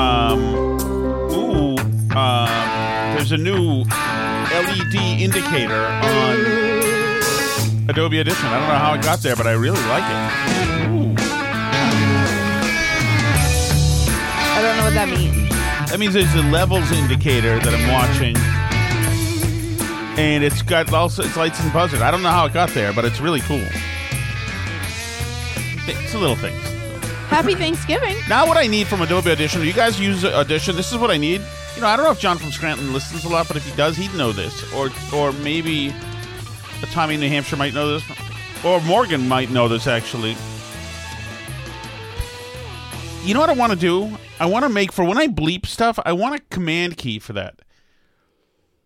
Um, ooh, um, there's a new LED indicator on Adobe Audition. I don't know how it got there, but I really like it. Ooh. I don't know what that means. That means there's a levels indicator that I'm watching, and it's got also it's lights and buzzard. I don't know how it got there, but it's really cool. It's a little things. Happy Thanksgiving. Now, what I need from Adobe Audition, you guys use Audition. This is what I need. You know, I don't know if John from Scranton listens a lot, but if he does, he'd know this. Or, or maybe Tommy in New Hampshire might know this, or Morgan might know this actually. You know what I want to do? I want to make for when I bleep stuff. I want a command key for that.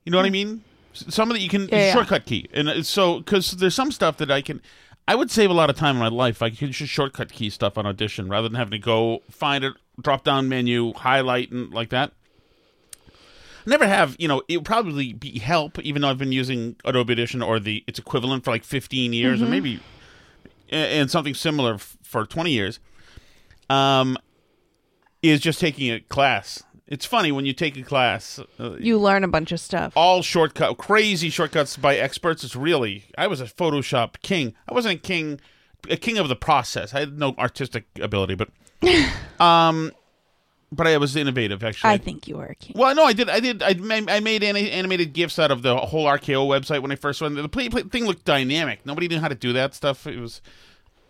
You know what I hmm. mean? Some of that you can Yeah, yeah. shortcut key, and uh, so because there's some stuff that I can. I would save a lot of time in my life. I could just shortcut key stuff on Audition rather than having to go find it, drop down menu, highlight, and like that. I never have, you know, it would probably be help, even though I've been using Adobe Audition or the its equivalent for like 15 years or maybe a- and something similar f- for 20 years. Um, is just taking a class. It's funny when you take a class, uh, You learn a bunch of stuff. all shortcut, crazy shortcuts by experts. It's really, I was a Photoshop king. I wasn't a king, a king of the process. I had no artistic ability, but, um, but I was innovative actually. I think you were a king. Well, no, I did. I did. I made, I made ani- animated gifs out of the whole RKO website when I first went. The play, play, thing looked dynamic. Nobody knew how to do that stuff. It was,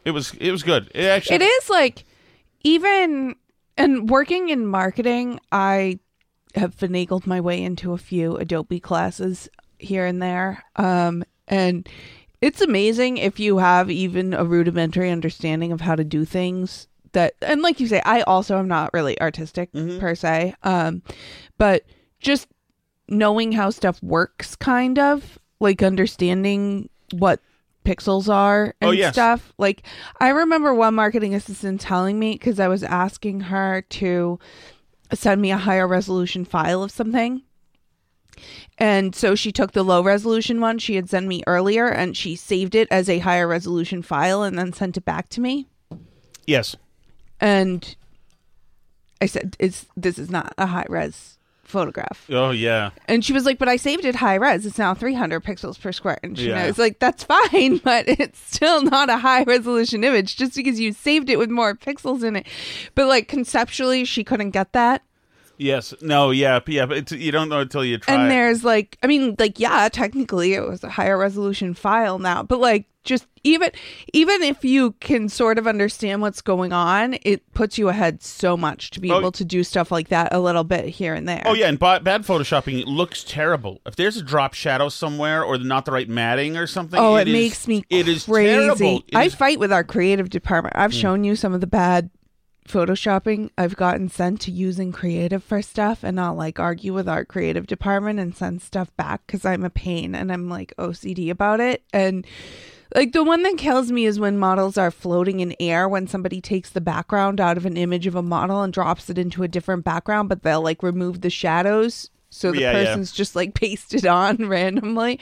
it was, it was good. It actually, It is like even and working in marketing, I have finagled my way into a few Adobe classes here and there. Um and it's amazing if you have even a rudimentary understanding of how to do things that and like you say, I also am not really artistic per se. Um but just knowing how stuff works kind of like understanding what pixels are and Oh, yes. stuff like i remember one marketing assistant telling me because i was asking her to send me a higher resolution file of something and so she took the low resolution one she had sent me earlier and she saved it as a higher resolution file and then sent it back to me yes. and i said it's this is not a high res photograph Oh yeah. and she was like, "But I saved it high res. It's now 300 pixels per square inch." You know, Yeah. it's like that's fine, but it's still not a high resolution image just because you saved it with more pixels in it. But like conceptually, she couldn't get that. Yes. No. Yeah. Yeah. But it's, you don't know until you try. And there's like, I mean, like yeah, technically it was a higher resolution file now, but like just even even if you can sort of understand what's going on, it puts you ahead so much to be Oh. able to do stuff like that a little bit here and there. Oh yeah, and ba- bad photoshopping looks terrible. If there's a drop shadow somewhere or not the right matting or something, Oh, it makes me It is crazy. terrible. It I is- fight with our creative department. I've hmm. shown you some of the bad photoshopping I've gotten sent to using creative for stuff, and I'll like argue with our creative department and send stuff back because I'm a pain and I'm like OCD about it. And Like the one that kills me is when models are floating in air when somebody takes the background out of an image of a model and drops it into a different background, but they'll like remove the shadows so the Yeah, yeah. person's just like pasted on randomly.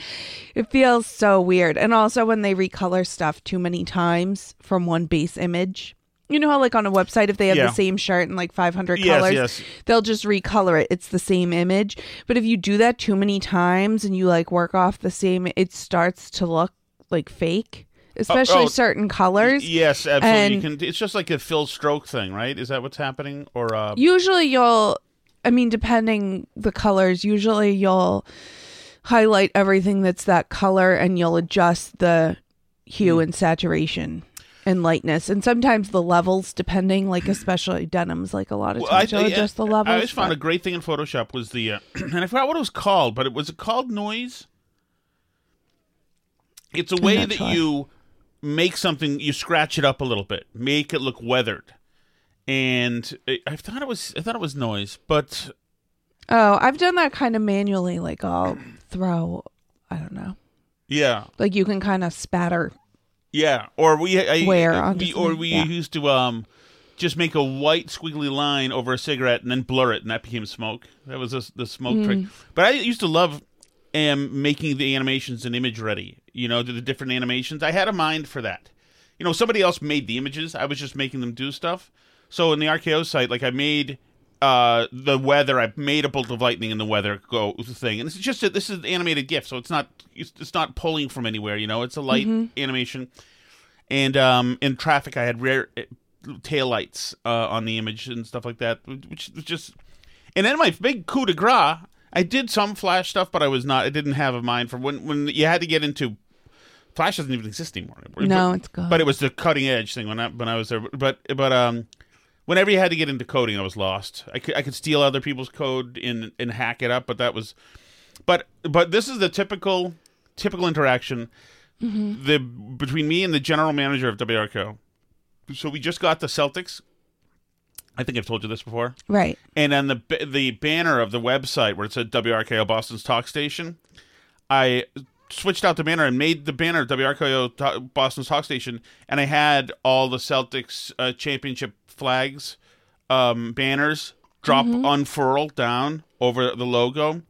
It feels so weird. And also when they recolor stuff too many times from one base image. You know how like on a website if they have Yeah. the same shirt in like 500 Yes, colors, yes. they'll just recolor it. It's the same image. But if you do that too many times and you like work off the same, it starts to look like fake, especially oh, certain colors. Yes, absolutely. You And- can, it's just like a fill Stroke thing, right? Is that what's happening? Or uh, Usually you'll, I mean, depending the colors, usually you'll highlight everything that's that color and you'll adjust the hue Hmm. and saturation. And lightness, and sometimes the levels, depending, like especially denims, like a lot of Well, I, times you'll I- adjust the levels. I always found a great thing in Photoshop was the, uh, and I forgot what it was called, but it was it called noise. It's a way that you make something, you scratch it up a little bit, make it look weathered, and I, I thought it was I thought it was noise, but Oh, I've done that kind of manually. Like I'll throw, I don't know. yeah, Like you can kind of spatter. yeah, or we I, Where I- we, or we Yeah. used to um. Just make a white squiggly line over a cigarette and then blur it, and that became smoke. That was the, the smoke Mm. trick. But I used to love um, making the animations and ImageReady. You know, the different animations. I had a mind for that. You know, somebody else made the images. I was just making them do stuff. So in the RKO site, like I made uh, the weather. I made a bolt of lightning in the weather go thing, and it's just a, this is an animated GIF, so it's not it's, it's not pulling from anywhere. You know, it's a light animation. And um, in traffic, I had rare tail lights uh, on the image and stuff like that, which was just. And then my big coup de grace, I did some Flash stuff, but I was not. I didn't have a mind for when when you had to get into. Flash doesn't even exist anymore. No, But- it's gone. But it was the cutting edge thing when I when I was there. But but um, whenever you had to get into coding, I was lost. I could I could steal other people's code and and hack it up, but that was. But but this is the typical typical interaction the between me and the general manager of WRKO. So we just got the Celtics. I think I've told you this before. Right. And on the the banner of the website where it said WRKO Boston's Talk Station, I switched out the banner and made the banner WRKO Ta- Boston's Talk Station, and I had all the Celtics uh, championship flags um, banners drop unfurl down over the logo.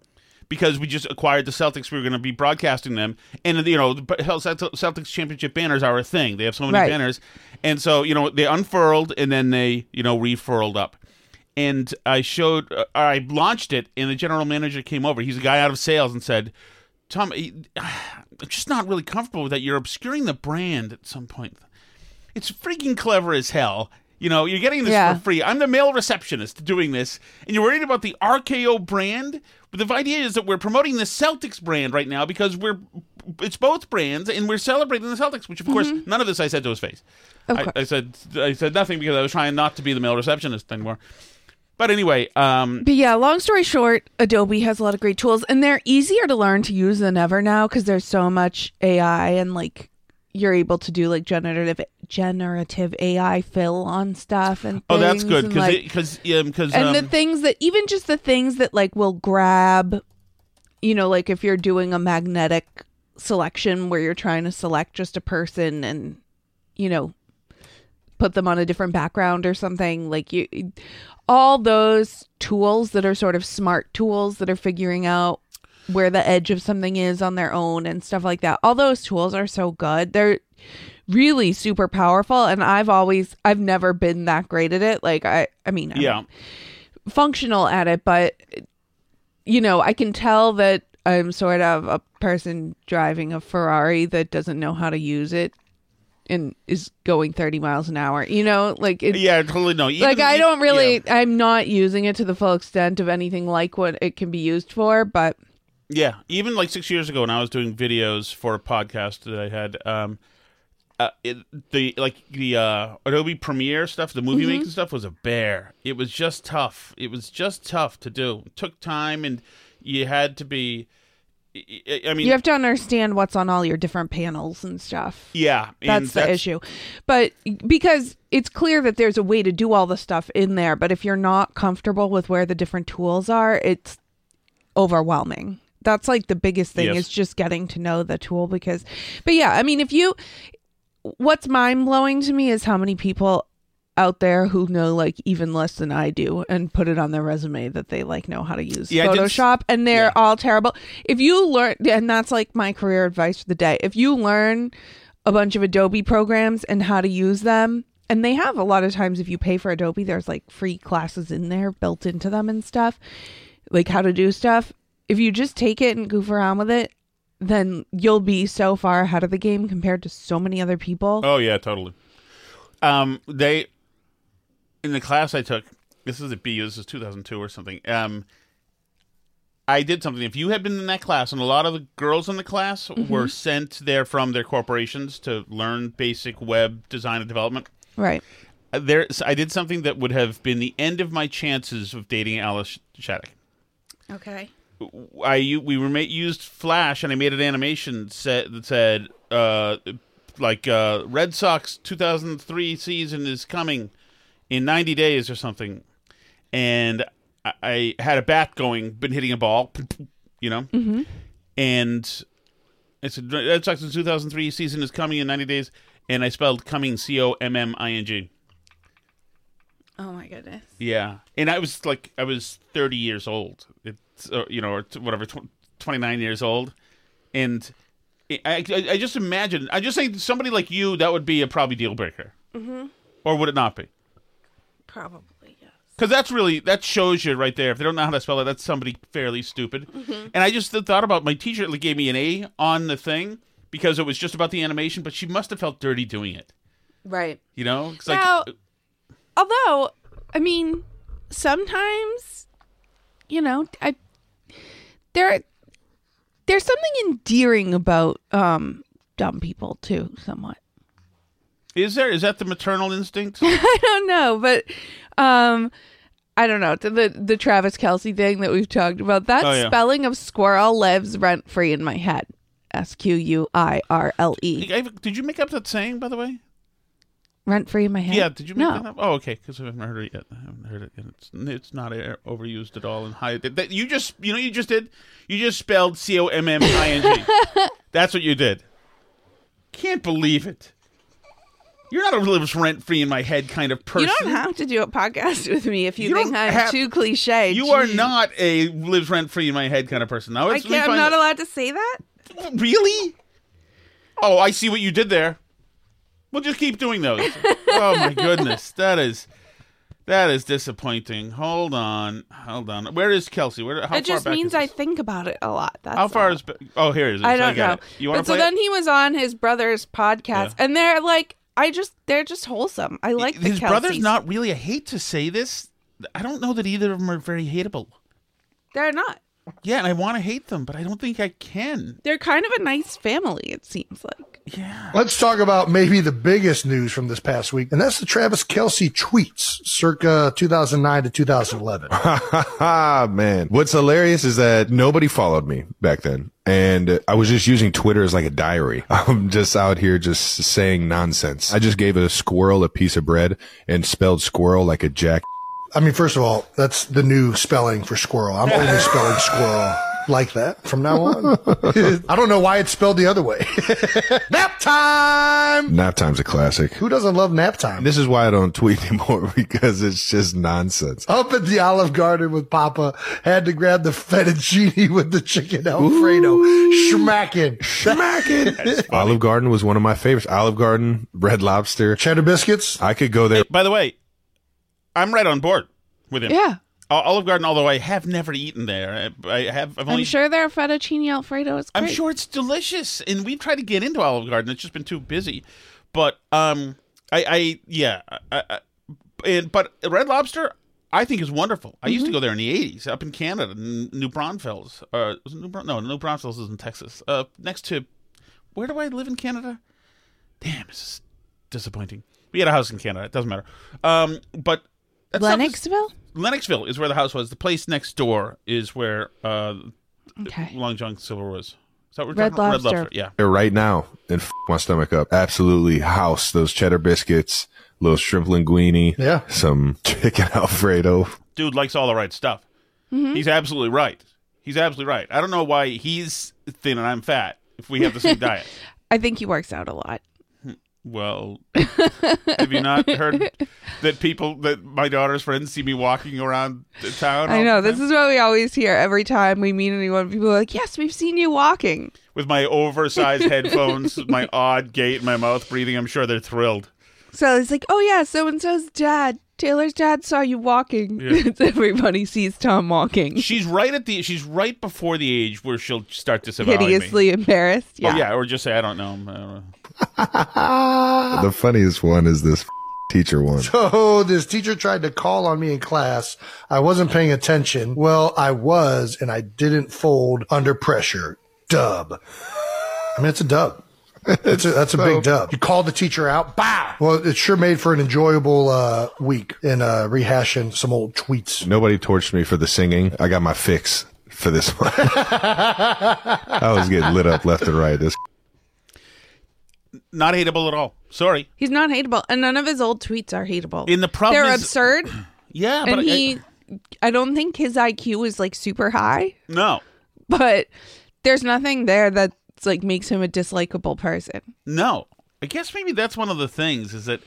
Because we just acquired the Celtics, we were going to be broadcasting them, and you know, the Celtics championship banners are a thing. They have so many Right. banners, and so you know they unfurled and then they you know refurled up and I showed, uh, I launched it, and the general manager came over. He's a guy out of sales and said, "Tom, I'm just not really comfortable with that. You're obscuring the brand at some point. It's freaking clever as hell." You know, you're getting this Yeah. for free. I'm the male receptionist doing this, and you're worried about the RKO brand. But the idea is that we're promoting the Celtics brand right now because we're it's both brands, and we're celebrating the Celtics. Which, of course, none of this I said to his face. I. I said I said nothing because I was trying not to be the male receptionist anymore. But anyway, um, But yeah, long story short, Adobe has a lot of great tools and they're easier to learn to use than ever now because there's so much AI and like you're able to do like generative generative AI fill on stuff and oh, that's good because like, because because and um, the things that even just the things that like will grab you know like if you're doing a magnetic selection where you're trying to select just a person and you know put them on a different background or something like you all those tools that are sort of smart tools that are figuring out where the edge of something is on their own and stuff like that. All those tools are so good. They're really super powerful and i've always i've never been that great at it. Like i i mean I'm yeah, functional at it but you know i can tell that i'm sort of a person driving a ferrari that doesn't know how to use it and is going 30 miles an hour you know? Like it, yeah, totally no. Even- like I don't really yeah. i'm not using it to the full extent of anything like what it can be used for but Yeah, even like six years ago when I was doing videos for a podcast that I had, um, uh, it, the like the uh, Adobe Premiere stuff, the movie Mm-hmm. making stuff was a bear. It was just tough. It was just tough to do. It took time, and you had to be. I- mean, you have to understand what's on all your different panels and stuff yeah, and that's the issue but because it's clear that there's a way to do all the stuff in there but if you're not comfortable with where the different tools are it's overwhelming that's like the biggest thing Yes. is just getting to know the tool because but yeah i mean if you what's mind blowing to me is how many people out there who know like even less than I do and put it on their resume that they like know how to use Yeah, did Photoshop and they're yeah. all terrible. If you learn and that's like my career advice for the day. If you learn a bunch of Adobe programs and how to use them and they have a lot of times if you pay for Adobe there's like free classes in there built into them and stuff like how to do stuff. If you just take it and goof around with it, then you'll be so far ahead of the game compared to so many other people. Oh yeah, totally. Um, they in the class I took. This is at BU. This is 2002 or something. Um, I did something. If you had been in that class, and a lot of the girls in the class were sent there from their corporations to learn basic web design and development. Right. uh, There, I did something that would have been the end of my chances of dating Alice Shattuck. Okay. I we were ma- used Flash and I made an animation set that said uh, like uh, Red Sox 2003 season is coming in 90 days or something, and I, I had a bat going, been hitting a ball, you know, mm-hmm. and it said Red Sox 2003 season is coming in 90 days, and I spelled coming C O M M I N G. Oh my goodness. Yeah, and I was like, I was thirty years old. It's uh, you know, or t- whatever, tw- twenty nine years old, and I, I, I just imagine. I just think somebody like you, that would be a probably deal breaker, mm-hmm. or would it not be? Probably, yes. Because that's really that shows you right there. If they don't know how to spell it, that's somebody fairly stupid. Mm-hmm. And I just thought about my teacher like, gave me an A on the thing because it was just about the animation, but she must have felt dirty doing it. Right. You know, 'Cause, Now- like, Although, I mean, sometimes, you know, I there there's something endearing about um dumb people too, somewhat. is there is that the maternal instinct? I don't know, but um I don't know. The the, Travis Kelce thing that we've talked about, that Oh, yeah. spelling of squirrel lives rent free in my head. S Q U I R L E. Did you make up that saying, by the way? Rent free in my head. Yeah, did you make no. that up? Oh, okay, because I haven't heard it yet. I haven't heard it yet. It's, it's not uh, overused at all. And high, that, that- you just, you know, you just did. You just spelled C O M M I N G. That's what you did. Can't believe it. You're not a lives rent free in my head kind of person. You don't have to do a podcast with me if you, You think I'm have- too cliche. You are not a lives rent free in my head kind of person. Now, I let's- let me can't. I'm not out- allowed to say that. Really? Oh, I see what you did there. We'll just keep doing those. oh my goodness, that is that is disappointing. Hold on, hold on. Where is Kelce? Where? How it just means I think about it a lot. That's How far all. is? Oh, here it is. I don't got know. It. You want to so then it? he was on his brother's podcast, and they're like, I just they're just wholesome. I like the His brother's not really. I hate to say this. I don't know that either of them are very hateable. They're not. Yeah, and I want to hate them, but I don't think I can. They're kind of a nice family. It seems like. Let's talk about maybe the biggest news from this past week, and that's the Travis Kelce tweets circa 2009 to 2011. Ah, man. What's hilarious is that nobody followed me back then. And I was just using Twitter as like a diary. I'm just out here just saying nonsense. I just gave a squirrel a piece of bread and spelled squirrel like a jack. I mean, first of all, that's the new spelling for squirrel. I'm only spelling squirrel like that from now on. I don't know why it's spelled the other way. nap time! Nap time's a classic. Who doesn't love nap time? This is why I don't tweet anymore because it's just nonsense. Up at the Olive Garden with Papa, had to grab the fettuccine with the chicken Alfredo. Schmacking. Schmacking. Olive Garden was one of my favorites. Olive Garden, Red Lobster. Cheddar biscuits. I could go there. By the way, I'm right on board with him. Yeah, O- Olive Garden. Although I have never eaten there, I, have. I've only I'm sure their fettuccine alfredo is great. I'm sure it's delicious, and we've tried to get into Olive Garden. It's just been too busy. But um, I, I yeah, I, I, and but Red Lobster, I think is wonderful. I used to go there in the '80s up in Canada, in New Braunfels. Uh, was it New? No, New Braunfels is in Texas. Uh, next to where do I live in Canada? Damn, this is disappointing. We had a house in Canada. It doesn't matter. Um, but Lennoxville. Lennoxville is where the house was. The place next door is where uh, Okay. Long John Silver was. Is that what we're Red talking about? Lobster. Yeah. right now and f- my stomach up. Absolutely house those cheddar biscuits, little shrimp linguine, Yeah. some chicken alfredo. dude likes all the right stuff. He's absolutely right. He's absolutely right. I don't know why he's thin and I'm fat if we have the same diet. I think he works out a lot. Well, have you not heard that people that my daughter's friends see me walking around the town? I know. This is what we always hear every time we meet anyone. People are like, "Yes, we've seen you walking." with my oversized headphones, my odd gait, my mouth breathing. I'm sure they're thrilled. So it's like, "Oh yeah, so and so's dad, Taylor's dad saw you walking." Yeah. Everybody sees Tom walking, She's right at the. She's right before the age where she'll start disavowing me. hideously embarrassed. Oh, yeah. Oh yeah, or just say I don't know. him. I don't know. the funniest one is this teacher one. So this teacher tried to call on me in class. I wasn't paying attention. Well, I was, and I didn't fold under pressure. Dub. I mean, it's a dub. It's a, that's a big dub. You called the teacher out. Bow. Well, it sure made for an enjoyable uh, week in uh, rehashing some old tweets. Nobody torched me for the singing. I got my fix for this one. I was getting lit up left and right. This Not hateable at all. Sorry. He's not hateable, and none of his old tweets are hateable. In the problem They're is- absurd, Yeah, and I- he. I don't think his IQ is like super high, no, but there's nothing there that's like makes him a dislikable person. no. I guess maybe that's one of the things is that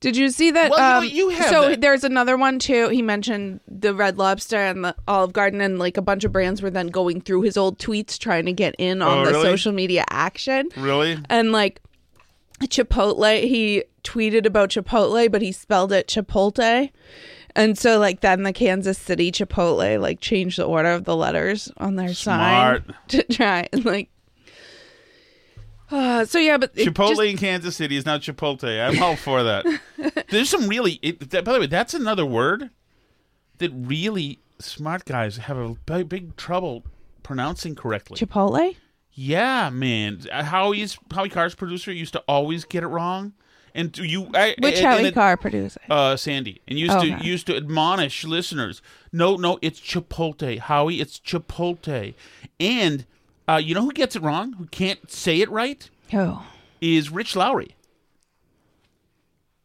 Did you see that? Well, um, you you have so that. there's another one too. He mentioned the Red Lobster and the Olive Garden, and like a bunch of brands were then going through his old tweets trying to get in on Oh, the really? social media action. really And like Chipotle, he tweeted about Chipotle, but he spelled it Chipotle. And so like then the Kansas City Chipotle like changed the order of the letters on their Smart. sign to try and like. Uh, so yeah, but Chipotle just- in Kansas City is now Chipotle. I'm all for that. There's some really. It, that, by the way, that's another word that really smart guys have a big, big trouble pronouncing correctly. Chipotle. yeah, man. Howie's Howie Carr's producer used to always get it wrong, and you. I, Which and- Howie Carr producer? Uh, Sandy, and used Okay. to used to admonish listeners. No, no, it's Chipotle, Howie. It's Chipotle, and uh, you know who gets it wrong? Who can't say it right? Who is Rich Lowry.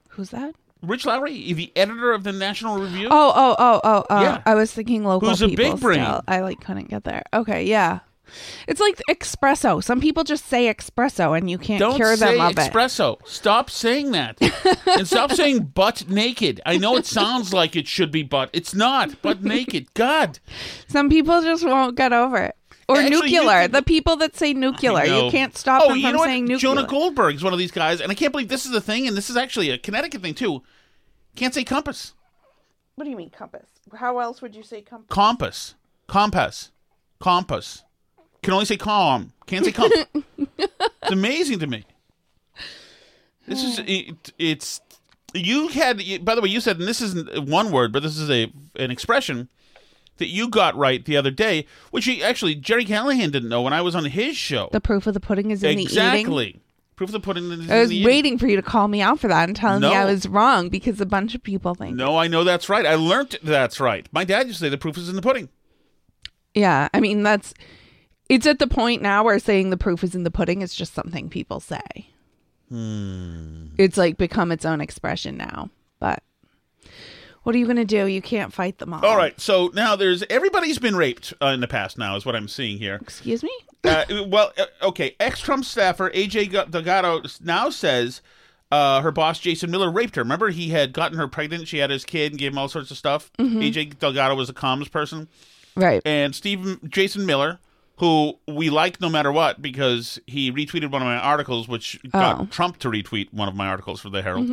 who's that? Rich Lowry, the editor of the National Review. Oh, oh, oh, oh, oh. Yeah. I was thinking local Who's a big brain. still. I like couldn't get there. Okay, yeah. It's like espresso. Some people just say espresso and you can't Don't cure say them of it. espresso. Stop saying that, and stop saying butt naked. I know it sounds like it should be butt. It's not butt naked. God, Some people just won't get over it. Or Actually, nuclear. can- the people that say nuclear. You can't stop oh, them you from know saying what? nuclear. Jonah Goldberg's one of these guys, and I can't believe this is a thing, and this is actually a Connecticut thing too. Can't say compass. what do you mean compass? How else would you say compass? Compass. Compass. Compass. Can only say calm. Can't say comp. it's amazing to me. This is it, it's you had by the way you said and this isn't one word but this is a an expression that you got right the other day which he, actually Gerry Callahan didn't know when I was on his show. The proof of the pudding is in the eating. exactly. Proof of the pudding is I in was the eating. waiting for you to call me out for that and telling me I was wrong because a bunch of people think. No, I know that's right. I learned that's right. My dad used to say the proof is in the pudding. Yeah, I mean that's it's at the point now where saying the proof is in the pudding is just something people say. Hmm. It's like become its own expression now. But what are you going to do? You can't fight them all. All right, so now there's everybody's been raped uh, in the past. Now is what I'm seeing here. Excuse me? uh, well, uh, okay. Ex-Trump staffer AJ Delgado now says uh, her boss Jason Miller raped her. Remember, he had gotten her pregnant. She had his kid and gave him all sorts of stuff. AJ Delgado was a comms person, Right. and Steve Jason Miller, who we like no matter what because he retweeted one of my articles, which got Oh. Trump to retweet one of my articles for the Herald.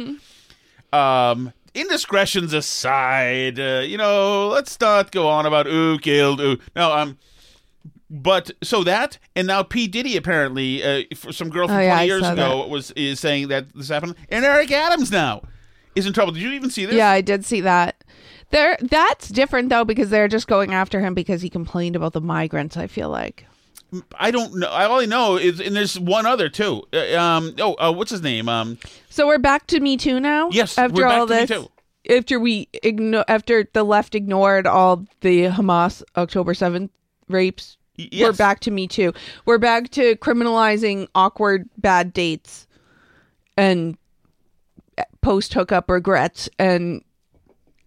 Um, indiscretions aside, uh, you know, let's not go on about who killed who. No, um, but so that and now P Diddy apparently, uh, for some girl from Oh, yeah, I years ago was is saying that this happened, and Eric Adams now is in trouble. Did you even see this? Yeah, I did see that. There that's different though because they're just going after him because he complained about the migrants, I feel like. I don't know. I only know is, and there's one other too. Uh, um, oh, uh, what's his name? Um, So we're back to Me Too now? Yes, After we're back all to Me this Too. after we igno- after the left ignored all the Hamas October 7th rapes, Y- we're back to Me Too. We're back to criminalizing awkward bad dates and post hookup regrets and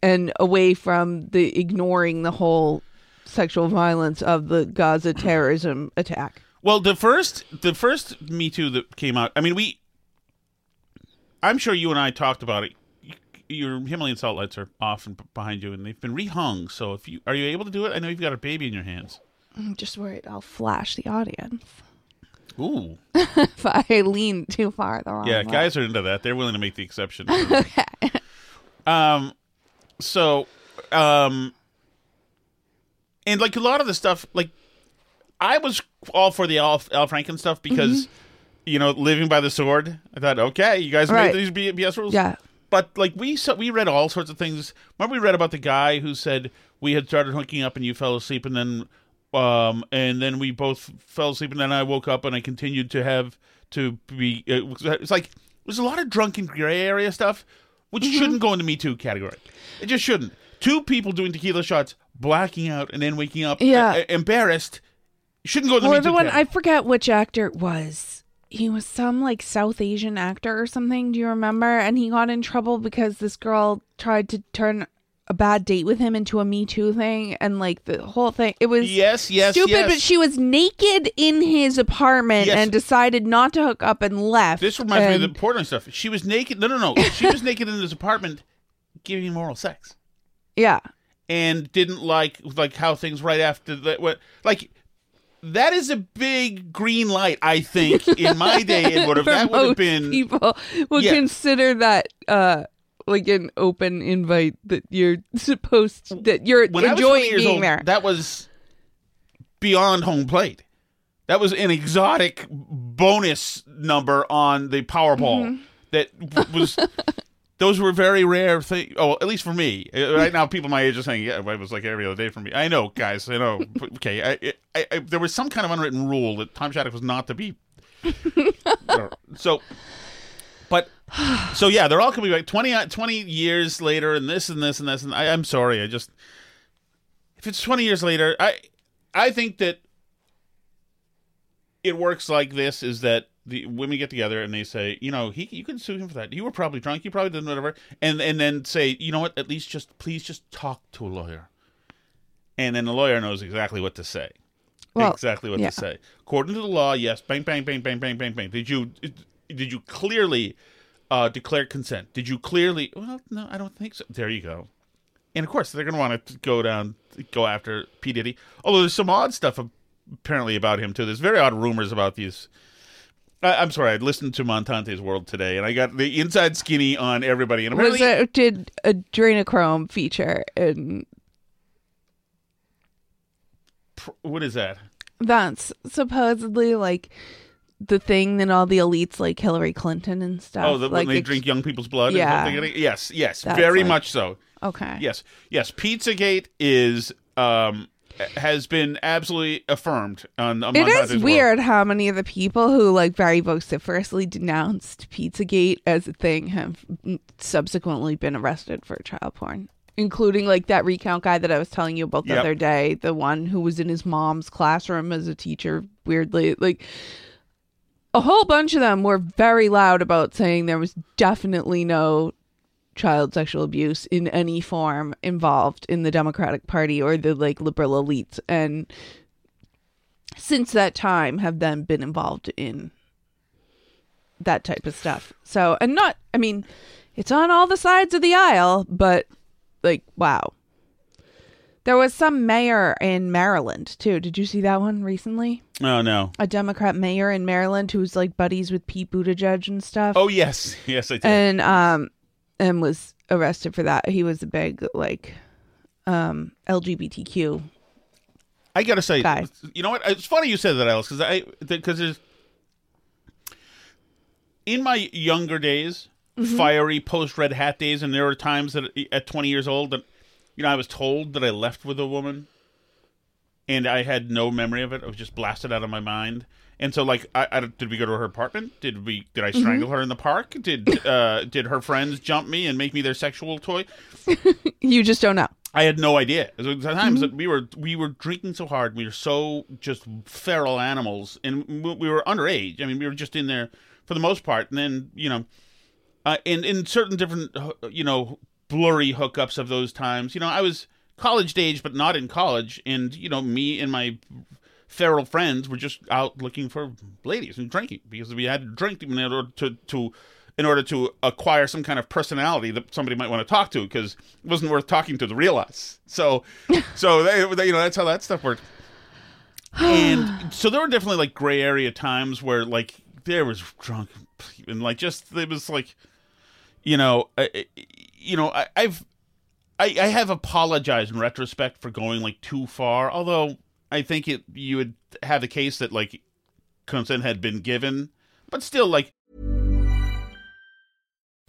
and away from the ignoring the whole sexual violence of the Gaza terrorism attack. Well, the first the first Me Too that came out. I mean, we. I'm sure you and I talked about it. Your Himalayan salt lights are off and behind you, and they've been rehung. So, if you are you able to do it? I know you've got a baby in your hands. I'm just worried I'll flash the audience Ooh, if I lean too far the wrong yeah, way. guys are into that. They're willing to make the exception. okay. Um, so, um, and like a lot of the stuff, like I was all for the Al, Al Franken stuff because you know living by the sword. I thought, okay, you guys Mm-hmm. Right. made these BS rules, Yeah. But like we saw, we read all sorts of things. Remember, we read about the guy who said we had started hooking up and you fell asleep, and then, um, and then we both fell asleep, and then I woke up and I continued to have to be. It's like there's a lot of drunken gray area stuff, which Mm-hmm. shouldn't go into Me Too category. It just shouldn't. Two people doing tequila shots, blacking out, and then waking up, Yeah. e- embarrassed. Shouldn't go in the or Me the Too one I forget which actor it was. He was some like South Asian actor or something. Do you remember? And he got in trouble because this girl tried to turn a bad date with him into a Me Too thing, and like the whole thing. It was Yes, yes, stupid. yes. But she was naked in his apartment Yes. and decided not to hook up and left. This reminds me of And- the Portland stuff. She was naked. No, no, no. She was naked in his apartment, giving him oral sex. yeah. and didn't like like how things right after that what like that is a big green light i think in my day it would have that would have been people would Yeah. consider that uh like an open invite that you're supposed to, that you're when I was 20 enjoying being old, there. that was beyond home plate. That was an exotic bonus number on the powerball Mm-hmm. that was those were very rare things oh at least for me. Uh, right now people my age are saying yeah it was like every other day for me. I know guys i know. Okay I, I, I, there was some kind of unwritten rule that tom shattuck was not to be. So so yeah they're all coming back. 20, uh, 20 years later and this and this and this and I, i'm sorry i just if it's 20 years later i i think that it works like this is that the women get together and they say you know he you can sue him for that. You were probably drunk. You probably did whatever. And and then say you know what? At least just please just talk to a lawyer. And then the lawyer knows exactly what to say. Well, exactly what yeah. to say. According to the law yes bang bang bang bang bang bang bang. Did you did you clearly uh, declare consent. Did you clearly well no i don't think so. There you go. And of course they're going to want to go down go after p. Diddy. Although there's some odd stuff apparently about him too. There's very odd rumors about these. I, i'm sorry i listened to montante's world today and i got the inside skinny on everybody and was apparently it did adrenochrome feature in what is that? That's supposedly like the thing that all the elites like Hillary Clinton and stuff. oh the, like when they ex- drink young people's blood Yeah. yes yes That's very like- much so Okay. Yes, yes. Pizzagate is um has been absolutely affirmed on. on It is World. weird how many of the people who like very vociferously denounced Pizzagate as a thing have subsequently been arrested for child porn, including like that recount guy that I was telling you about the Yep. other day, the one who was in his mom's classroom as a teacher. Weirdly, like a whole bunch of them were very loud about saying there was definitely no child sexual abuse in any form involved in the Democratic Party or the like liberal elites and since that time have then been involved in that type of stuff. So, and not, I mean, it's on all the sides of the aisle, but like, wow. There was some mayor in Maryland too. Did you see that one recently? Oh no. A Democrat mayor in Maryland who's like buddies with Pete Buttigieg and stuff. Oh yes, yes I did. and um, and was arrested for that. He was a big like um LGBTQ. I gotta say, Guy. you know what? It's funny you said that, Alice, because I because there's in my younger days, Mm-hmm. fiery post red hat days, and there were times that at 20 years old that you know I was told that I left with a woman, and I had no memory of it. It was just blasted out of my mind. And so, like, I, I did we go to her apartment? Did we? Did I Mm-hmm. strangle her in the park? Did uh, did her friends jump me and make me their sexual toy? You just don't know. I had no idea. There were times that we were we were drinking so hard, we were so just feral animals, and we we were underage. I mean, we were just in there for the most part, and then you know, uh, in in certain different uh, you know blurry hookups of those times, you know, I was college age, but not in college. And you know, me and my feral friends were just out looking for ladies and drinking because we had to drink in order to to in order to acquire some kind of personality that somebody might want to talk to because it wasn't worth talking to the real us. So, so they, they, you know that's how that stuff worked. and so there were definitely like gray area times where like there was drunk and like just it was like you know you know I, I've I, I have apologized in retrospect for going like too far although I think it you would have the case that like consent had been given but still like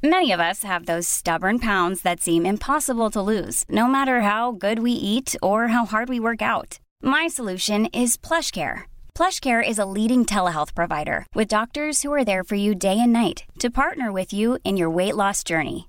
Many of us have those stubborn pounds that seem impossible to lose, no matter how good we eat or how hard we work out. My solution is Plush PlushCare. PlushCare is a leading telehealth provider with doctors who are there for you day and night to partner with you in your weight loss journey.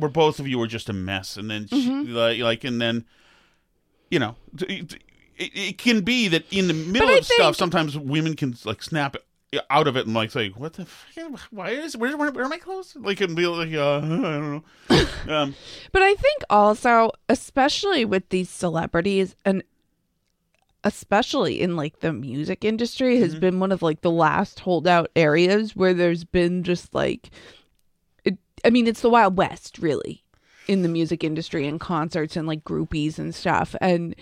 where both of you were just a mess and then she, Mm-hmm. like, like and then you know it, it, it can be that in the middle of stuff sometimes women can like snap out of it and like say what the fuck, why is where, where, where are my clothes like and be like uh, I don't know um, But I think also, especially with these celebrities and especially in like the music industry has Mm-hmm. been one of like the last holdout areas where there's been just like I mean, it's the Wild West really in the music industry and concerts and like groupies and stuff and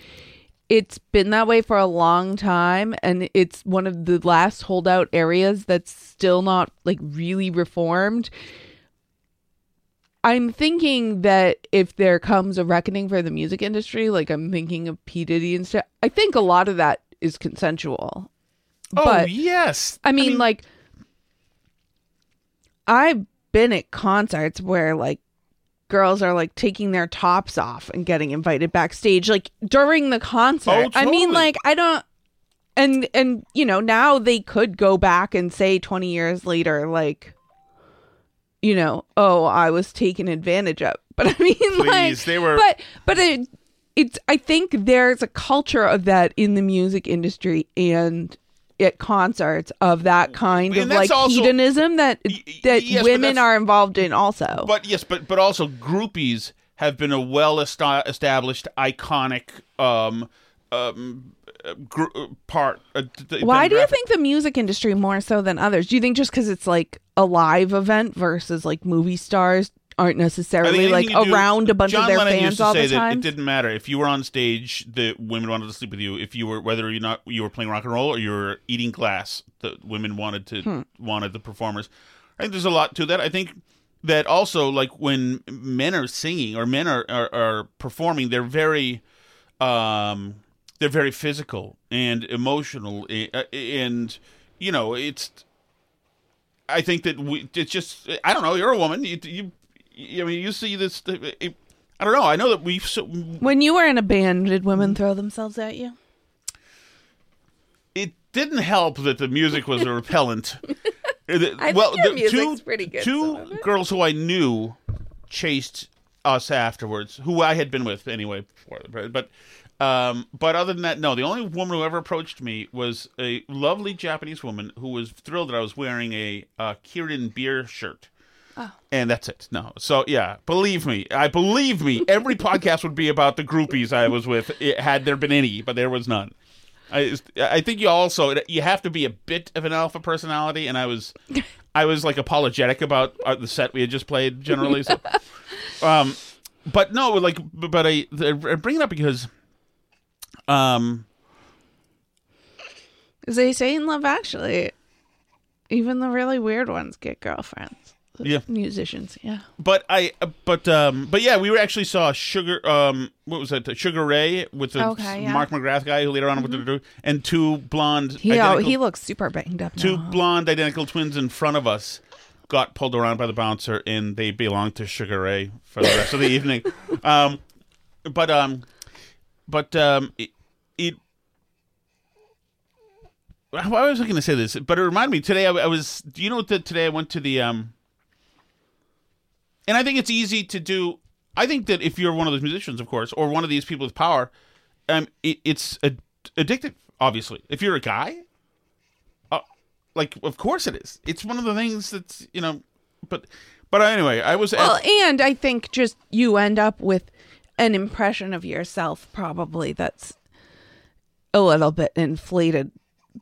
it's been that way for a long time and it's one of the last holdout areas that's still not like really reformed I'm thinking that if there comes a reckoning for the music industry, like I'm thinking of P. Diddy and stuff, I think a lot of that is consensual. oh But- yes I mean, like, I've been at concerts where, like, girls are, like, taking their tops off and getting invited backstage, like, during the concert. Oh, I mean, like, I don't. And, and, you know, now they could go back and say 20 years later, like, you know, oh, I was taken advantage of. But I mean, like, they were- but but it, it's. I think there's a culture of that in the music industry and at concerts of that kind And of like also- hedonism that that yes, women are involved in also. But yes, but but also groupies have been a well established, iconic um, um, gr- part. Uh, d- Why do you think the music industry more so than others? Do you think just because it's like a live event versus like movie stars aren't necessarily like you do- around a bunch John of their Lennon fans used to all say the that time? It didn't matter if you were on stage, the women wanted to sleep with you. If you were whether you not you were playing rock and roll or you were eating glass, the women wanted to Hmm. wanted the performers. I think there's a lot to that. I think that also like when men are singing or men are are, are performing, they're very um they're very physical and emotional eh, uh, and you know it's I think that we it's just I don't know you're a woman you, you I mean you see this I don't know I know that we've so, when you were in a band, did women throw themselves at you? it didn't help that the music was a repellent. I well, think your the two pretty good, two girls who I knew chased us afterwards, who I had been with anyway before. But um, but other than that, no. The only woman who ever approached me was a lovely Japanese woman who was thrilled that I was wearing a uh, Kirin beer shirt. Oh. And that's it. No. So yeah, believe me, I believe me. Every podcast would be about the groupies I was with, it, had there been any, but there was none. I, I think you also you have to be a bit of an alpha personality, and I was, I was like apologetic about uh, the set we had just played generally. So, um, but no, like, but I, I bring it up because, um, they say in Love Actually, even the really weird ones get girlfriends. Yeah. musicians. Yeah. But I, but um, but yeah, we were actually saw Sugar. Um, what was that? Sugar Ray with the Okay, yeah. Mm-hmm. Mark McGrath guy who later on went to do, and two blonde. He oh, he looks super banged up. two now. blonde identical twins in front of us got pulled around by the bouncer and they belonged to Sugar Ray for the rest of the evening. Um, but um, but um, it, it how was I going to say this? But it reminded me today. I, I was. Do you know that today I went to the um, and I think it's easy to do. I think that if you're one of those musicians, of course, or one of these people with power, um, it, it's ad- addictive. Obviously, if you're a guy, uh, like of course it is. It's one of the things that's you know, but but anyway, I was. Well, at, and I think just you end up with an impression of yourself probably that's a little bit inflated.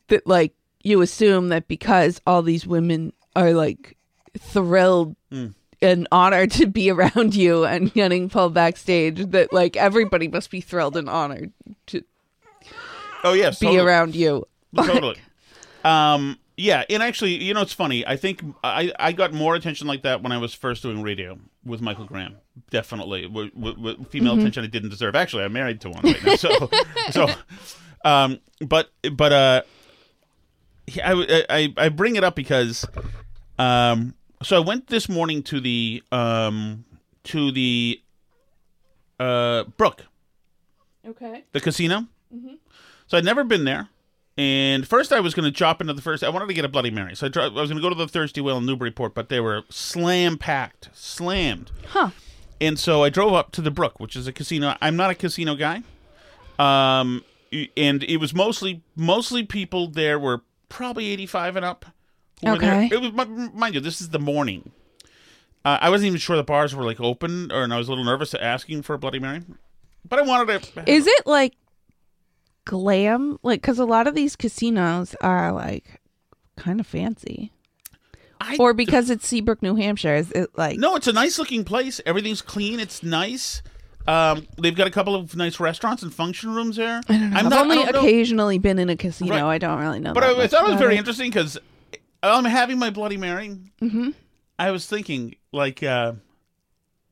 That like you assume that because all these women are like thrilled Hmm. And honor to be around you and getting pulled backstage, that like everybody must be thrilled and honored to oh yes, be totally. around you. totally. Um, yeah, and actually, you know, it's funny. I think I, I got more attention like that when I was first doing radio with Michael Graham. Definitely, with, with, with female Mm-hmm. attention I didn't deserve. Actually, I'm married to one right now. So, so, um, but but uh, I, I I bring it up because, um, so I went this morning to the um to the uh Brook Okay. the casino. So I'd never been there. And first, I was going to chop into the first. I wanted to get a Bloody Mary, so I, dro- I was going to go to the Thirsty Whale in Newburyport, but they were slam packed, slammed. Huh. And so I drove up to the Brook, which is a casino. I'm not a casino guy, um, and it was mostly mostly people there were probably 85 and up. Who were there. Okay. It was mind you, this is the morning. Uh, I wasn't even sure the bars were like open, or and I was a little nervous asking for a Bloody Mary, but I wanted to. Is it like glam? Like, because a lot of these casinos are like kind of fancy. I- Or because it's Seabrook, New Hampshire, is it like No, it's a nice looking place. Everything's clean. It's nice. Um, they've got a couple of nice restaurants and function rooms there. I don't know. I'm I've not, only I don't know- occasionally been in a casino. Right. I don't really know. but I, much thought it was very it. interesting because I'm having my Bloody Mary. Mm-hmm. I was thinking, like, uh,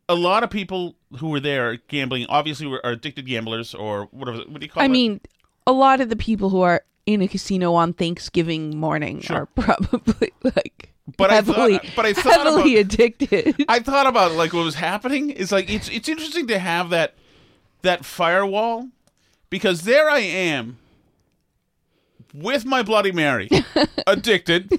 a lot of people who were there gambling obviously were are addicted gamblers or whatever. What do you call I it? I mean, a lot of the people who are in a casino on Thanksgiving morning Sure. are probably like But I thought- but I thought heavily about- addicted. I thought about like what was happening. Is like it's it's interesting to have that that firewall because there I am with my Bloody Mary, addicted,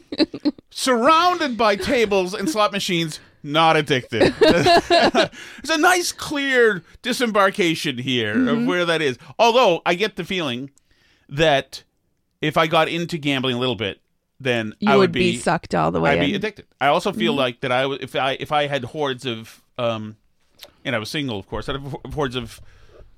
surrounded by tables and slot machines, not addicted. There's a nice clear disembarkation here of where that is. Although I get the feeling that if I got into gambling a little bit, then you I would would be, sucked all the way I'd in. be addicted. I also feel like that I if I if I had hordes of um, and I was single, of course. I'd have hordes of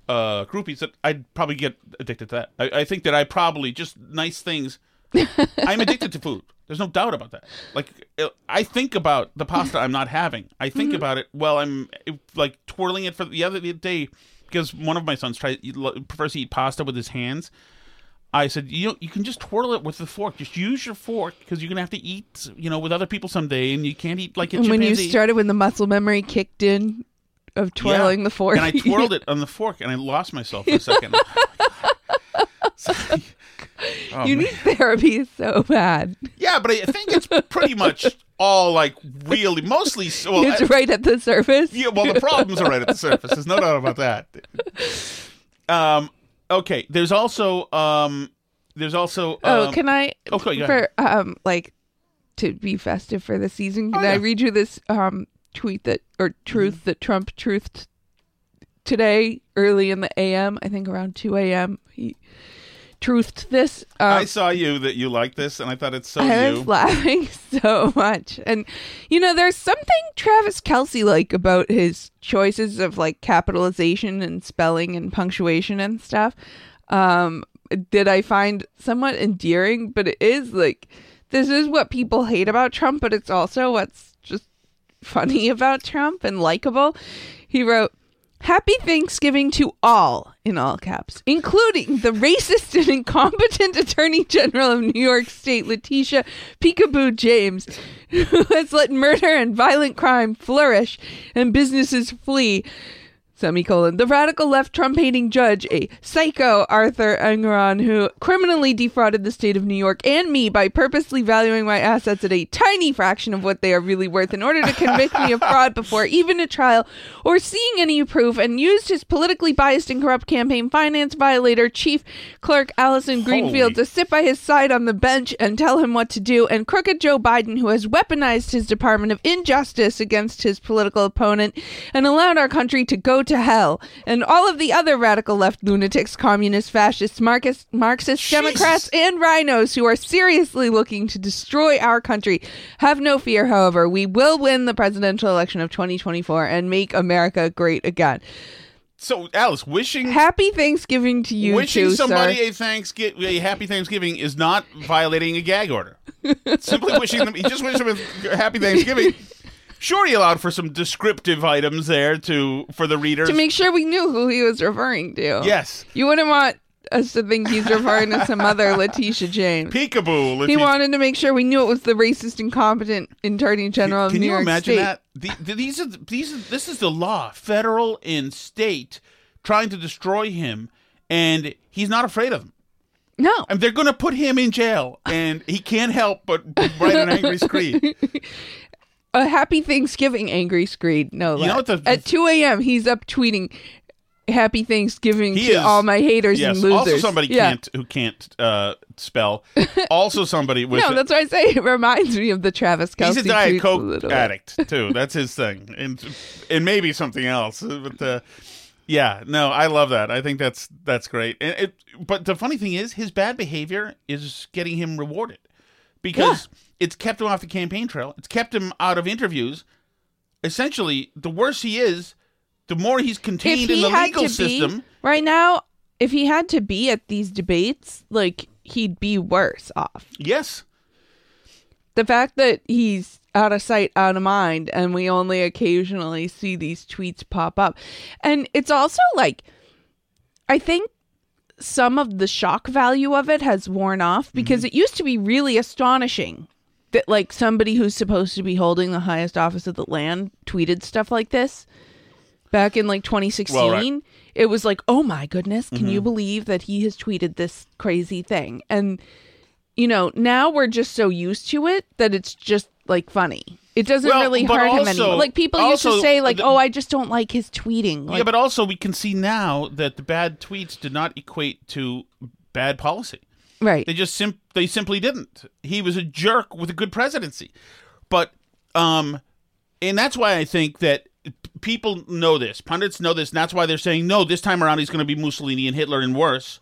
uh groupies that I'd probably get addicted to that. I, I think that I probably just nice things. I'm addicted to food. There's no doubt about that. Like uh, I think about the pasta I'm not having. I think about it while I'm like twirling it for the other day because one of my sons tries prefers to eat pasta with his hands. I said, you know, you can just twirl it with the fork. Just use your fork because you're gonna have to eat, you know, with other people someday, and you can't eat like a And when you started, when the muscle memory kicked in of twirling Yeah. the fork, and I twirled it on the fork, and I lost myself for a second. Oh, you man. need therapy so bad. yeah, but I think it's pretty much all like really, mostly. Well, it's I- right at the surface. Yeah, well, the problems are right at the surface. There's no doubt about that. Um, okay. There's also um, there's also Oh, um, can I? okay, go for um, like to be festive for the season. Can Oh, I yeah. Mm-hmm. read you this um tweet that or truth that Trump truthed today early in the a.m. I think around two a.m. He truthed this. Um, I saw you that you like this, and I thought it's so I you. was laughing so much. And, you know, there's something Travis Kelce like about his choices of like capitalization and spelling and punctuation and stuff. Um, that I find somewhat endearing, but it is like, this is what people hate about Trump, but it's also what's funny about Trump and likable. He wrote, Happy Thanksgiving to all, in all caps, including the racist and incompetent Attorney General of New York State, Letitia Peekaboo James, who has let murder and violent crime flourish and businesses flee. Semicolon. The radical left Trump hating judge, a psycho Arthur Engoron, who criminally defrauded the state of New York and me by purposely valuing my assets at a tiny fraction of what they are really worth in order to convict me of fraud before even a trial or seeing any proof, and used his politically biased and corrupt campaign finance violator, Chief Clerk Allison Greenfield, Holy. to sit by his side on the bench and tell him what to do, and crooked Joe Biden, who has weaponized his Department of Injustice against his political opponent and allowed our country to go to hell, and all of the other radical left lunatics, communists, fascists, Marxist, Marxists, Democrats, and RINOs who are seriously looking to destroy our country. Have no fear, however, we will win the presidential election of 2024 and make America great again. So, Alice, wishing Happy Thanksgiving to you wishing too, somebody sir. a Thanksgiving, a happy Thanksgiving is not violating a gag order. Simply wishing them, just wish them a happy Thanksgiving. Sure, he allowed for some descriptive items there to for the readers. to make sure we knew who he was referring to. yes, You wouldn't want us to think he's referring to some other Letitia James. peekaboo. He wanted to make sure we knew it was the racist, incompetent Attorney General of Can New you York imagine State. that? The, the, these are the- these. Are, this is the law, federal and state, trying to destroy him, and he's not afraid of them. No, And they're going to put him in jail, and he can't help but write an angry screed. a happy Thanksgiving, angry screed. No, You know what the- at two a.m. he's up tweeting, "Happy Thanksgiving to is- all my haters Yes. and losers." Also, somebody Yeah. can't who can't uh, spell. Also, somebody with No, that's why I say it reminds me of the Travis Kelce. he's a diet coke bit. addict too. That's his thing, and and maybe something else. But uh, yeah, no, I love that. I think that's that's great. And it, but the funny thing is, his bad behavior is getting him rewarded because it's kept him off the campaign trail. It's kept him out of interviews. Essentially, the worse he is, the more he's contained in the legal system. be right now, if he had to be at these debates, like he'd be worse off. Yes. the fact that he's out of sight, out of mind, and we only occasionally see these tweets pop up. And it's also like, I think some of the shock value of it has worn off because mm-hmm. it used to be really astonishing that, like, somebody who's supposed to be holding the highest office of the land tweeted stuff like this. Back in like 2016, Well, right. it was like, oh my goodness, can you mm-hmm. believe that he has tweeted this crazy thing? And you know, now we're just so used to it that it's just like funny. It doesn't Well, really hurt him anymore. Like people used to say, like, the- "Oh, I just don't like his tweeting." Like, yeah, but also we can see now that the bad tweets did not equate to bad policy. Right, They just sim- they simply didn't. He was a jerk with a good presidency. But um and that's why I think that people know this. Pundits know this, and that's why they're saying no, this time around he's going to be Mussolini and Hitler and worse.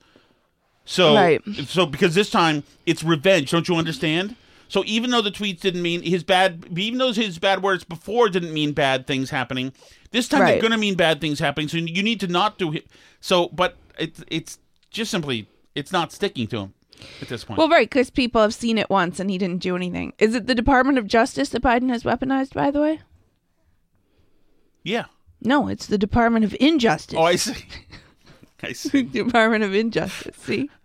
So Right. so because this time it's revenge, don't you understand? So even though the tweets didn't mean his bad even though his bad words before didn't mean bad things happening, this time they're going to mean bad things happening. So you need to not do it. So but it's it's just simply it's not sticking to him at this point. well, right, because people have seen it once and he didn't do anything. Is it the Department of Justice that Biden has weaponized? By the way, yeah. no, it's the Department of Injustice. Oh, I see. I see. Department of Injustice. See.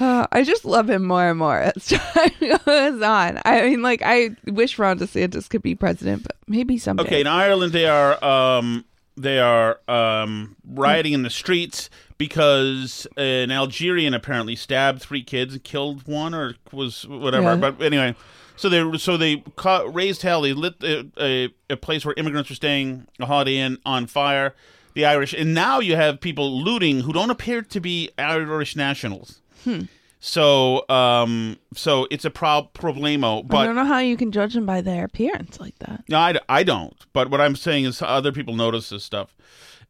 Uh, I just love him more and more as time goes on. I mean, like, I wish Ron DeSantis could be president, but maybe someday. Okay, in Ireland they are um they are um rioting in the streets because an Algerian apparently stabbed three kids and killed one or was whatever. Yeah. But anyway, so they so they ca- raised hell. They lit a, a, a place where immigrants were staying, a Holiday Inn, on fire. The Irish, and now you have people looting who don't appear to be Irish nationals. Hmm. So, um, so it's a pro- problemo. I don't know how you can judge them by their appearance like that. no, I, I don't. But what I'm saying is other people notice this stuff,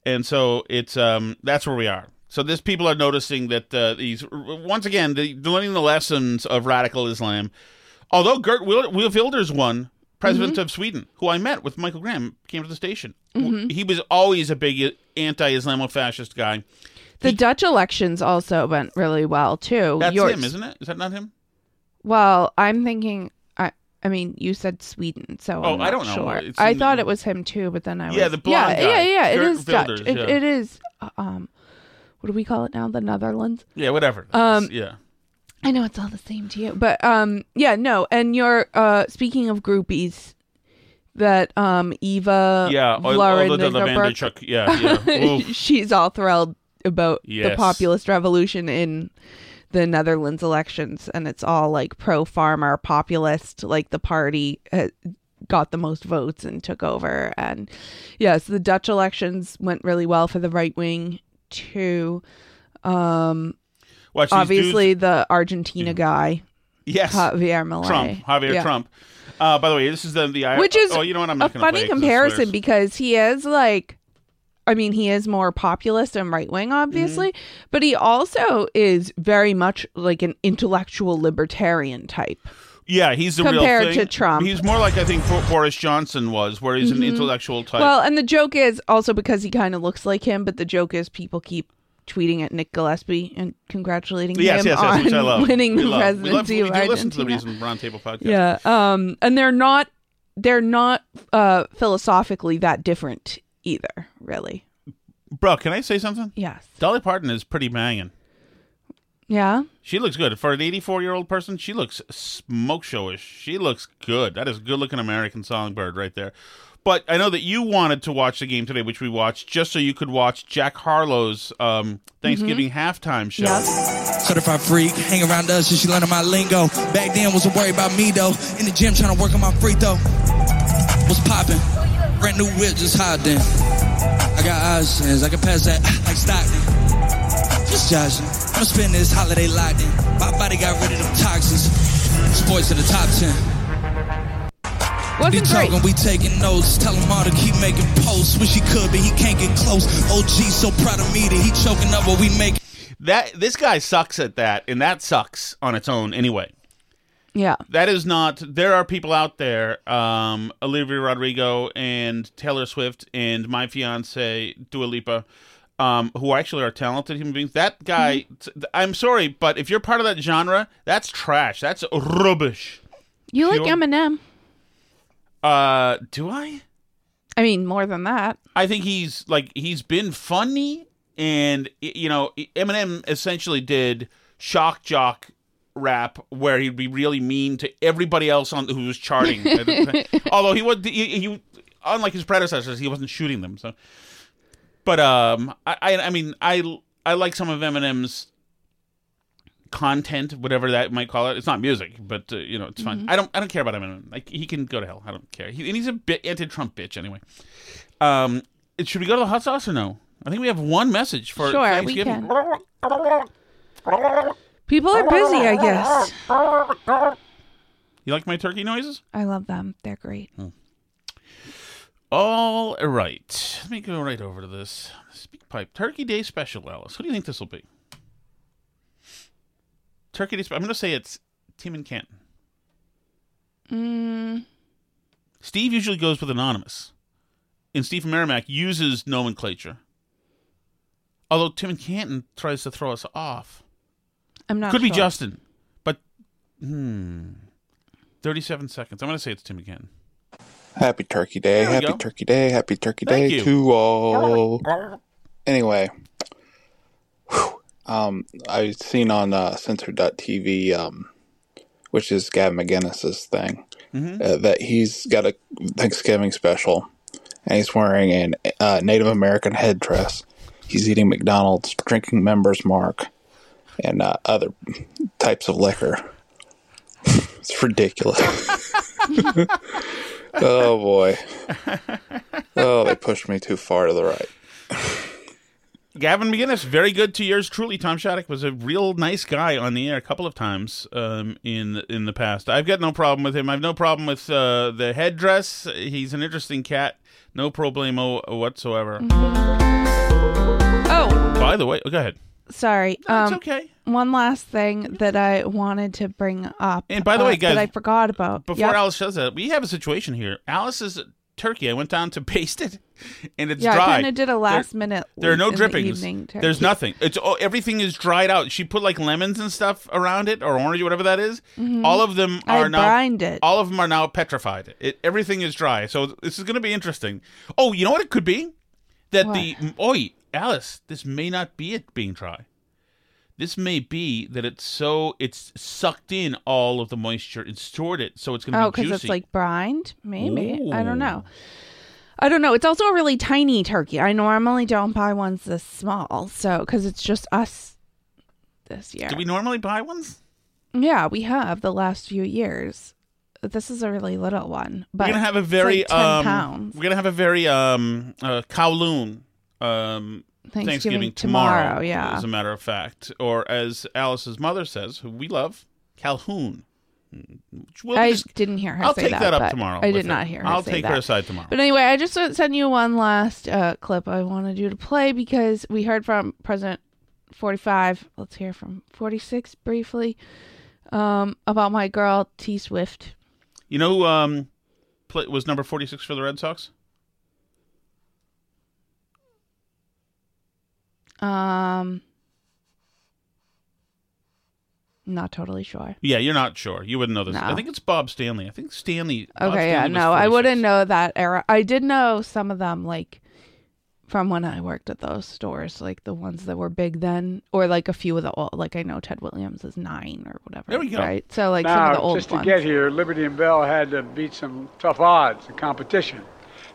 and so it's um that's where we are. So this people are noticing that uh, these once again the, learning the lessons of radical Islam. Although Geert Wil- Wilders won, president of Sweden, who I met with Michael Graham, came to the station. He was always a big anti-Islamo-fascist guy. The Dutch elections also went really well too. That's him, isn't it? Is that not him? Well, I'm thinking. I I mean, you said Sweden, so Oh, I'm I not don't know. Sure. It's I in- thought it was him too, but then I was Yeah, the blonde yeah, guy. yeah, yeah. It Geert is Dutch. Wilders, It, yeah. it is. uh, Um, what do we call it now? The Netherlands. Yeah, whatever. Um, yeah. I know it's all the same to you, but um, yeah, no. And you're uh, speaking of groupies, that um Eva Yeah, all, all the, the Vanderchuck. Yeah, yeah. Oof. she's all thrilled about the Yes. populist revolution in the Netherlands elections, and it's all like pro farmer, populist. Like the party uh, got the most votes and took over. And yes, the Dutch elections went really well for the right wing too. Um, Watch obviously, the Argentina guy, yes, Javier Milei, Trump, Javier Yeah. Trump. Uh, by the way, this is the the which is oh, you know what? I'm a not play funny it 'cause it comparison because he is like I mean, he is more populist and right wing, obviously, Mm-hmm. but he also is very much like an intellectual libertarian type. Yeah, he's the Compared real thing. to Trump. He's more like I think Bo- Boris Johnson was, where he's an Mhm. intellectual type. Well, and the joke is also because he kind of looks like him, but the joke is people keep tweeting at Nick Gillespie and congratulating yes, him yes, on yes, love. winning we the love. presidency we love, we of listen to the Reason Roundtable podcast. Yeah. Um and they're not they're not uh philosophically that different either, really. Bro, can I say something? Yes. Dolly Parton is pretty banging. Yeah. She looks good for an 84 year old person. She looks smoke showish. She looks good. That is a good looking American songbird right there. But I know that you wanted to watch the game today, which we watched, just so you could watch Jack Harlow's um, Thanksgiving halftime show. Certified freak, hang around us and she learning my lingo. Back then wasn't worried about me though. In the gym trying to work on my free throw. Was popping, brand new whip just hopped in. I got options, I can pass that like Stockton. Just joshing, I'm spending this holiday locked in. My body got rid of them toxins. Sports to the top ten. Wasn't They great. talking, we taking notes. Tell him all to keep making posts. Wish he could, but he can't get close. OG so proud of me that he choking up what we make. That this guy sucks at that, and that sucks on its own anyway. Yeah. That is not. There are people out there, um, Olivia Rodrigo and Taylor Swift and my fiance Dua Lipa, um, who actually are talented human beings. That guy, I'm sorry, but if you're part of that genre, that's trash. That's rubbish. You like. Eminem. Uh, do I? I mean, more than that. I think he's like he's been funny, and you know Eminem essentially did shock jock rap where he'd be really mean to everybody else on who was charting. Although he was he, he unlike his predecessors, he wasn't shooting them. So, but um, I I, I mean I I like some of Eminem's content, whatever that might call it. It's not music, but uh, you know it's fine. Mhm. I don't I don't care about Eminem. Like he can go to hell. I don't care. He, and he's a bit anti-Trump bitch anyway. Um, it- should we go to the hot sauce or no? I think we have one message for Sure, we Thanksgiving. People are busy, I guess. You like my turkey noises? I love them. They're great. All right. Let me go right over to this. SpeakPipe. Turkey Day special, Alice. Who do you think this will be? Turkey Day. Spe- I'm going to say it's Tim and Canton. Mm, Steve usually goes with anonymous, and Steve Merrimack uses nomenclature. Although Tim and Canton tries to throw us off. I'm not Could be. Justin, but hmm, thirty-seven seconds. I'm going to say it's Tim and Canton. Happy Turkey Day. Happy go. Turkey Day. Happy Turkey Thank Day you. to all. Anyway, whew, um, I've seen on uh, Censor.tv, um, which is Gavin McInnes's thing, Mhm. uh, that he's got a Thanksgiving special and he's wearing an uh, Native American headdress. He's eating McDonald's, drinking Members Mark, and uh, other types of liquor. it's ridiculous. oh boy. Oh, they pushed me too far to the right. Gavin McInnes, very good to yours truly. Tom Shattuck was a real nice guy on the air a couple of times um, in in the past. I've got no problem with him. I've no problem with uh, the headdress. He's an interesting cat. No problemo whatsoever. Oh, By the way, oh, go ahead. Sorry. No, it's um, okay. One last thing that I wanted to bring up. And by the uh, way, guys, that I forgot about. Before Yep. Alice says that, we have a situation here. Alice's turkey, I went down to baste it. and it's Yeah, I dry. kinda did a There- last minute There are no in the drippings. evening. There's nothing. It's oh, everything is dried out. She put like lemons and stuff around it, or orange, or whatever that is. Mhm. All of them I are now. brined it. All of them are now petrified. It, everything is dry. So this is going to be interesting. Oh, you know what it could be? That the oi, Alice, this may not be it being dry. This may be that it's so it's sucked in all of the moisture and stored it, so it's going to Oh, be because it's like brined? Maybe. I don't know. I don't know. It's also a really tiny turkey. I normally don't buy ones this small, so because it's just us this year. Do we normally buy ones? Yeah, we have the last few years. This is a really little one, but we're gonna have a very like 10 um, pounds. we're gonna have a very um uh, Kowloon um Thanksgiving Thanksgiving tomorrow, tomorrow. yeah. as a matter of fact, or as Alice's mother says, who we love, Calhoun. Will I dis- didn't hear her I'll take that, that, up tomorrow. I did not hear her I'll take that. her aside tomorrow. But anyway, I just send you one last uh, clip I wanted you to play because we heard from President 45. Let's hear from 46 briefly um, about my girl T Swift. you know um was number forty six for the Red Sox? Um, not totally sure. Yeah, you're not sure. You wouldn't know this. No. I think it's Bob Stanley. I think Stanley. Bob Okay, yeah, Stanley was no, I wouldn't know that era. I did know some of them, like from when I worked at those stores, like the ones that were big then, or like a few of the old. Like I know Ted Williams is nine or whatever. There we go. Right, so like now, some of the old just to ones. get here, Liberty and Bell had to beat some tough odds and competition.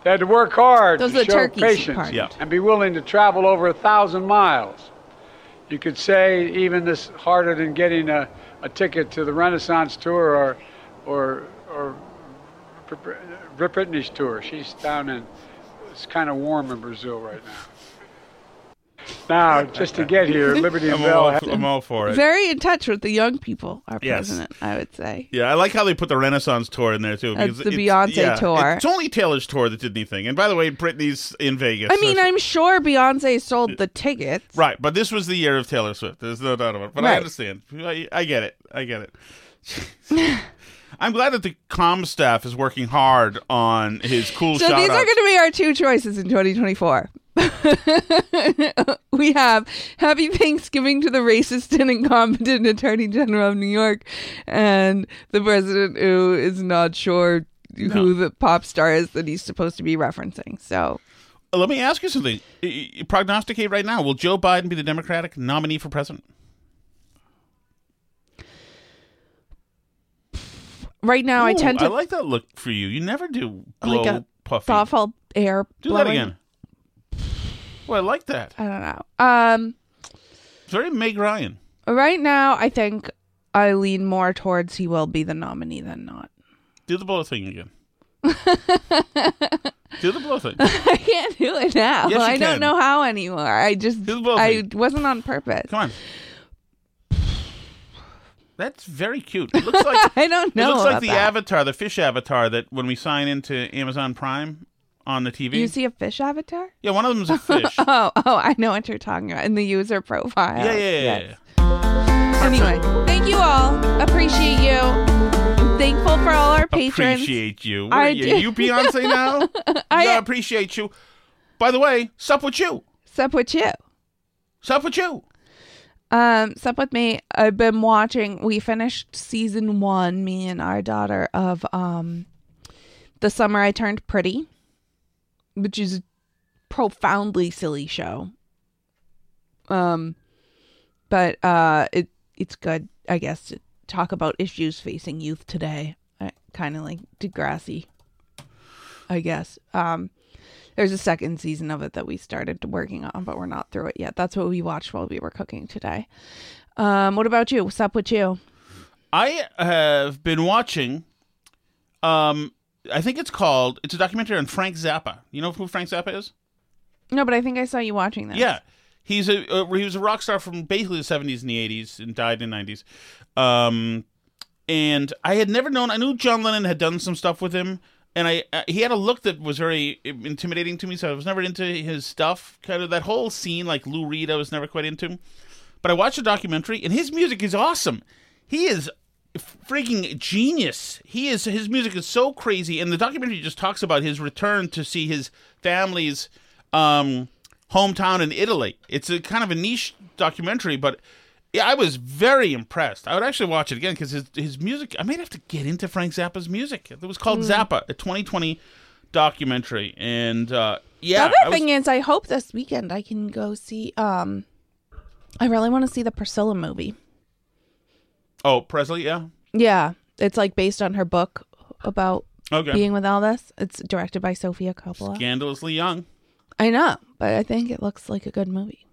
They had to work hard Those to are the show patience part. Yeah. and be willing to travel over a thousand miles. You could say even this harder than getting a, a ticket to the Renaissance tour or or or Rip Britney's tour. She's down in it's kind of warm in Brazil right now. Now, just to get here, Liberty and I'm Bell all, I'm all for it. Very in touch with the young people. Our Yes. president, I would say. Yeah, I like how they put the Renaissance tour in there too. That's because the it's- Beyonce yeah, tour. It's only Taylor's tour that did anything. And by the way, Britney's in Vegas. I so mean, she- I'm sure Beyonce sold the tickets. right, but this was the year of Taylor Swift. There's no doubt about it. But I Right. understand. I, I get it. I get it. I'm glad that the comm staff is working hard on his cool So these are going to be our two choices in 2024. we have Happy Thanksgiving to the racist and incompetent Attorney General of New York and the president who is not sure who the pop star is that he's supposed to be referencing. So Let me ask you something. Prognosticate right now. Will Joe Biden be the Democratic nominee for president? Right now I Ooh, tend to I like that look for you. You never do blow like a puffy. thoughtful air Do that again. Well, I like that. I don't know. Um It's very Meg Ryan. right now I think I lean more towards he will be the nominee than not. Do the blow thing again. do the blow thing. I can't do it now. Yes, you I don't can. know how anymore. I just both I of wasn't on purpose. Come on. That's very cute. It looks like I don't know It looks like the that. avatar, the fish avatar that when we sign into Amazon Prime on the TV. You see a fish avatar? yeah, one of them's a fish. Oh, oh, I know what you're talking about in the user profile. yeah, yeah, yeah, Yes. yeah. Anyway, thank you all. Appreciate you. I'm thankful for all our patrons. Appreciate you. What I are you, do. you Beyonce now? I appreciate you. By the way, sup with you. Sup with you. Sup with you. Um, sup with me. I've been watching. We finished season one. Me and our daughter of um, the summer I turned pretty, which is a profoundly silly show. Um, but uh, it it's good, I guess, to talk about issues facing youth today. Kind of like Degrassi, I guess. Um, there's a second season of it that we started working on, but we're not through it yet. That's what we watched while we were cooking today. Um, what about you? What's up with you? I have been watching. Um, I think it's called. It's a documentary on Frank Zappa. You know who Frank Zappa is? No, but I think I saw you watching this. Yeah, he's a uh, he was a rock star from basically the seventies and the eighties, and died in the nineties. Um, and I had never known. I knew John Lennon had done some stuff with him, and I uh, he had a look that was very intimidating to me. So I was never into his stuff. Kind of that whole scene, like Lou Reed, I was never quite into. But I watched a documentary, and his music is awesome. He is freaking genius. He is his music is so crazy, and the documentary just talks about his return to see his family's um, hometown in Italy. It's a kind of a niche documentary, but yeah, I was very impressed. I would actually watch it again because his his music. I might have to get into Frank Zappa's music. It was called Mm. Zappa, a 2020 documentary, and uh, yeah, the I other was- thing is, I hope this weekend I can go see. Um, I really want to see the Priscilla movie. oh Presley, yeah, Yeah, it's like based on her book about Okay. being with Elvis. It's directed by Sofia Coppola. scandalously young. I know, but I think it looks like a good movie.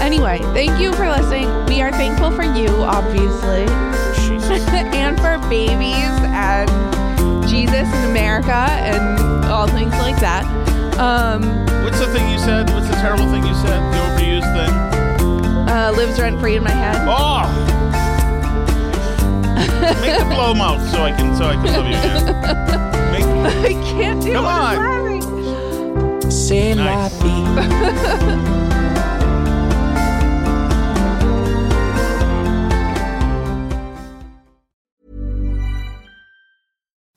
Anyway, thank you for listening. We are thankful for you, obviously, and for babies and Jesus in America and all things like that. Um, What's the thing you said? What's the terrible thing you said? The overused thing. uh, lives rent free in my head. Oh, make the blow mouth so I can so I can love you again. Make, I can't do it. Come it. on. I'm laughing. C'est la vie.